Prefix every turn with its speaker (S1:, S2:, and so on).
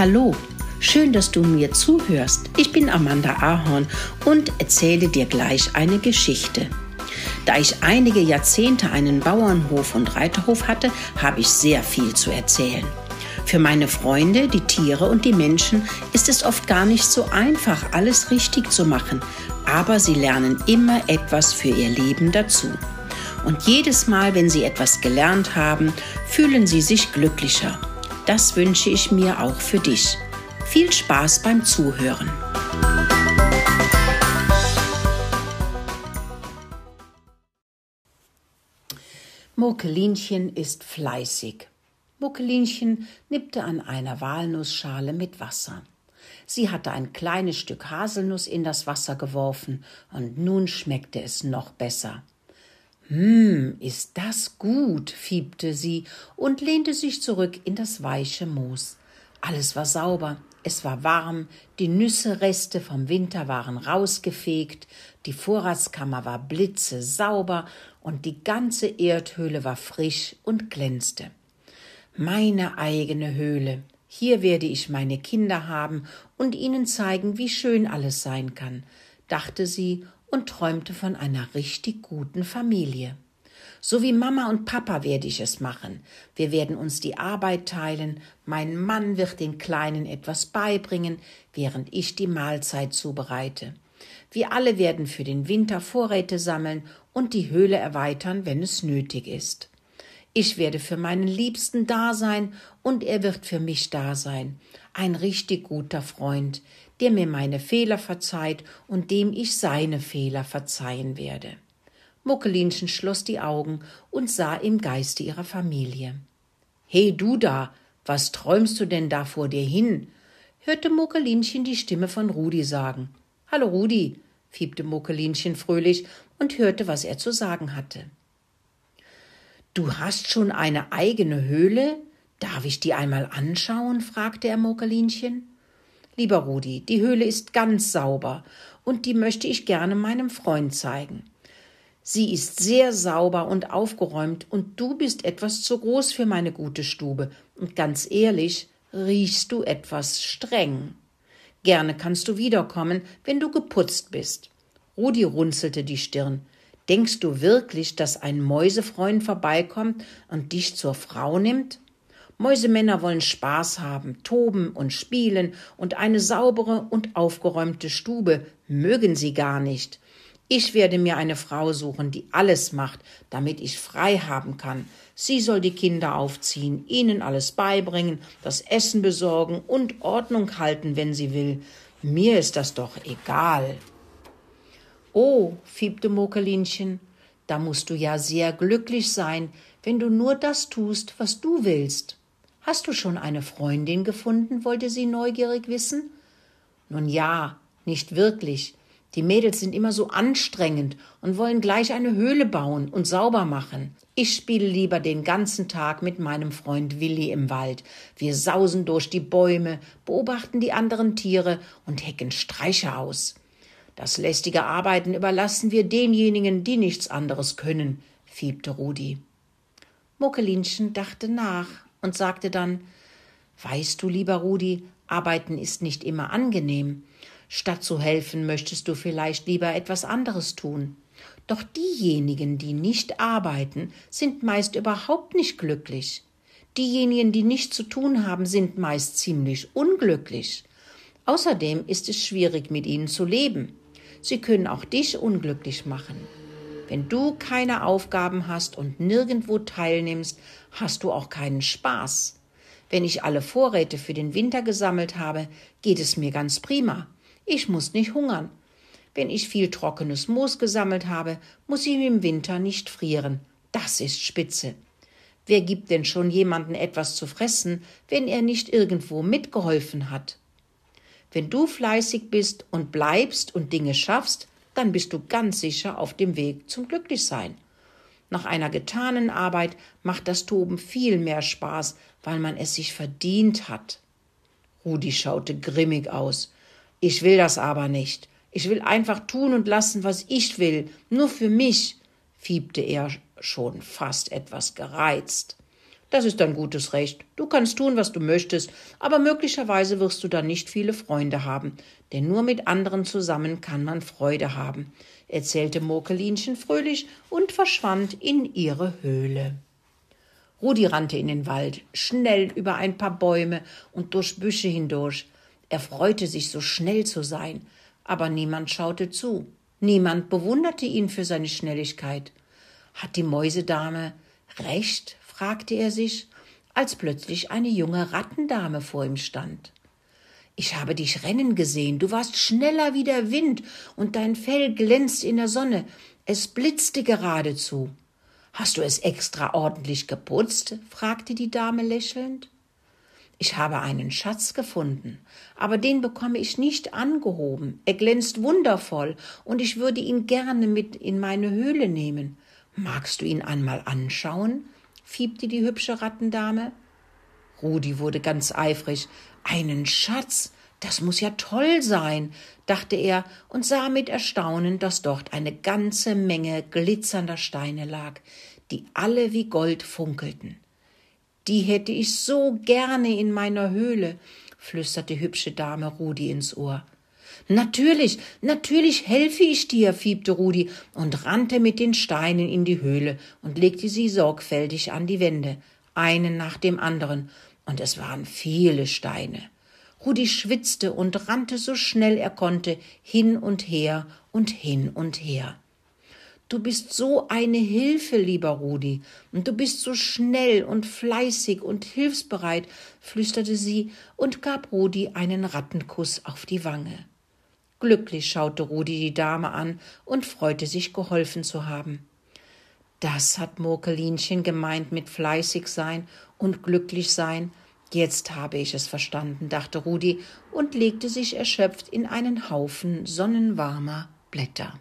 S1: Hallo, schön, dass du mir zuhörst. Ich bin Amanda Ahorn und erzähle dir gleich eine Geschichte. Da ich einige Jahrzehnte einen Bauernhof und Reiterhof hatte, habe ich sehr viel zu erzählen. Für meine Freunde, die Tiere und die Menschen ist es oft gar nicht so einfach, alles richtig zu machen, aber sie lernen immer etwas für ihr Leben dazu. Und jedes Mal, wenn sie etwas gelernt haben, fühlen sie sich glücklicher. Das wünsche ich mir auch für dich. Viel Spaß beim Zuhören. Murkelinchen ist fleißig. Murkelinchen nippte an einer Walnussschale mit Wasser. Sie hatte ein kleines Stück Haselnuss in das Wasser geworfen, und nun schmeckte es noch besser. Hm, ist das gut, fiebte sie und lehnte sich zurück in das weiche Moos. Alles war sauber, es war warm, die Nüssereste vom Winter waren rausgefegt, die Vorratskammer war blitzesauber und die ganze Erdhöhle war frisch und glänzte. Meine eigene Höhle. Hier werde ich meine Kinder haben und ihnen zeigen, wie schön alles sein kann, dachte sie und träumte von einer richtig guten Familie. So wie Mama und Papa werde ich es machen. Wir werden uns die Arbeit teilen, mein Mann wird den Kleinen etwas beibringen, während ich die Mahlzeit zubereite. Wir alle werden für den Winter Vorräte sammeln und die Höhle erweitern, wenn es nötig ist. Ich werde für meinen Liebsten da sein und er wird für mich da sein. Ein richtig guter Freund, der mir meine Fehler verzeiht und dem ich seine Fehler verzeihen werde. Muckelinchen schloss die Augen und sah im Geiste ihrer Familie. He, du da, was träumst du denn da vor dir hin? hörte Muckelinchen die Stimme von Rudi sagen. Hallo, Rudi, fiebte Muckelinchen fröhlich und hörte, was er zu sagen hatte. Du hast schon eine eigene Höhle? Darf ich die einmal anschauen? fragte er Muckelinchen. Lieber Rudi, die Höhle ist ganz sauber und die möchte ich gerne meinem Freund zeigen. Sie ist sehr sauber und aufgeräumt und du bist etwas zu groß für meine gute Stube und ganz ehrlich, riechst du etwas streng. Gerne kannst du wiederkommen, wenn du geputzt bist. Rudi runzelte die Stirn. Denkst du wirklich, dass ein Mäusefreund vorbeikommt und dich zur Frau nimmt? Mäusemänner wollen Spaß haben, toben und spielen, und eine saubere und aufgeräumte Stube mögen sie gar nicht. Ich werde mir eine Frau suchen, die alles macht, damit ich frei haben kann. Sie soll die Kinder aufziehen, ihnen alles beibringen, das Essen besorgen und Ordnung halten, wenn sie will. Mir ist das doch egal. Oh, fiebte Mokelinchen, da musst du ja sehr glücklich sein, wenn du nur das tust, was du willst. Hast du schon eine Freundin gefunden? wollte sie neugierig wissen. Nun ja, nicht wirklich. Die Mädels sind immer so anstrengend und wollen gleich eine Höhle bauen und sauber machen. Ich spiele lieber den ganzen Tag mit meinem Freund Willi im Wald. Wir sausen durch die Bäume, beobachten die anderen Tiere und hecken Streiche aus. Das lästige Arbeiten überlassen wir denjenigen, die nichts anderes können, fiebte Rudi. Muckelinchen dachte nach und sagte dann Weißt du, lieber Rudi, arbeiten ist nicht immer angenehm. Statt zu helfen, möchtest du vielleicht lieber etwas anderes tun. Doch diejenigen, die nicht arbeiten, sind meist überhaupt nicht glücklich. Diejenigen, die nichts zu tun haben, sind meist ziemlich unglücklich. Außerdem ist es schwierig, mit ihnen zu leben. Sie können auch dich unglücklich machen. Wenn du keine Aufgaben hast und nirgendwo teilnimmst, hast du auch keinen Spaß. Wenn ich alle Vorräte für den Winter gesammelt habe, geht es mir ganz prima. Ich muss nicht hungern. Wenn ich viel trockenes Moos gesammelt habe, muss ich im Winter nicht frieren. Das ist spitze. Wer gibt denn schon jemanden etwas zu fressen, wenn er nicht irgendwo mitgeholfen hat? Wenn du fleißig bist und bleibst und Dinge schaffst, dann bist du ganz sicher auf dem Weg zum Glücklichsein. Nach einer getanen Arbeit macht das Toben viel mehr Spaß, weil man es sich verdient hat. Rudi schaute grimmig aus. Ich will das aber nicht. Ich will einfach tun und lassen, was ich will, nur für mich, fiebte er schon fast etwas gereizt. Das ist dein gutes Recht. Du kannst tun, was du möchtest, aber möglicherweise wirst du dann nicht viele Freunde haben, denn nur mit anderen zusammen kann man Freude haben, erzählte Murkelinchen fröhlich und verschwand in ihre Höhle. Rudi rannte in den Wald, schnell über ein paar Bäume und durch Büsche hindurch. Er freute sich, so schnell zu sein, aber niemand schaute zu. Niemand bewunderte ihn für seine Schnelligkeit. Hat die Mäusedame recht? Fragte er sich, als plötzlich eine junge Rattendame vor ihm stand. Ich habe dich rennen gesehen, du warst schneller wie der Wind, und dein Fell glänzt in der Sonne, es blitzte geradezu. Hast du es extra ordentlich geputzt? fragte die Dame lächelnd. Ich habe einen Schatz gefunden, aber den bekomme ich nicht angehoben. Er glänzt wundervoll, und ich würde ihn gerne mit in meine Höhle nehmen. Magst du ihn einmal anschauen? Fiebte die hübsche Rattendame. Rudi wurde ganz eifrig. Einen Schatz, das muss ja toll sein, dachte er und sah mit Erstaunen, dass dort eine ganze Menge glitzernder Steine lag, die alle wie Gold funkelten. Die hätte ich so gerne in meiner Höhle, flüsterte hübsche Dame Rudi ins Ohr. Natürlich, natürlich helfe ich dir, fiebte Rudi und rannte mit den Steinen in die Höhle und legte sie sorgfältig an die Wände, einen nach dem anderen, und es waren viele Steine. Rudi schwitzte und rannte so schnell er konnte hin und her und hin und her. Du bist so eine Hilfe, lieber Rudi, und du bist so schnell und fleißig und hilfsbereit, flüsterte sie und gab Rudi einen Rattenkuss auf die Wange. Glücklich schaute Rudi die Dame an und freute sich, geholfen zu haben. Das hat Murkelinchen gemeint mit fleißig sein und glücklich sein. Jetzt habe ich es verstanden, dachte Rudi und legte sich erschöpft in einen Haufen sonnenwarmer Blätter.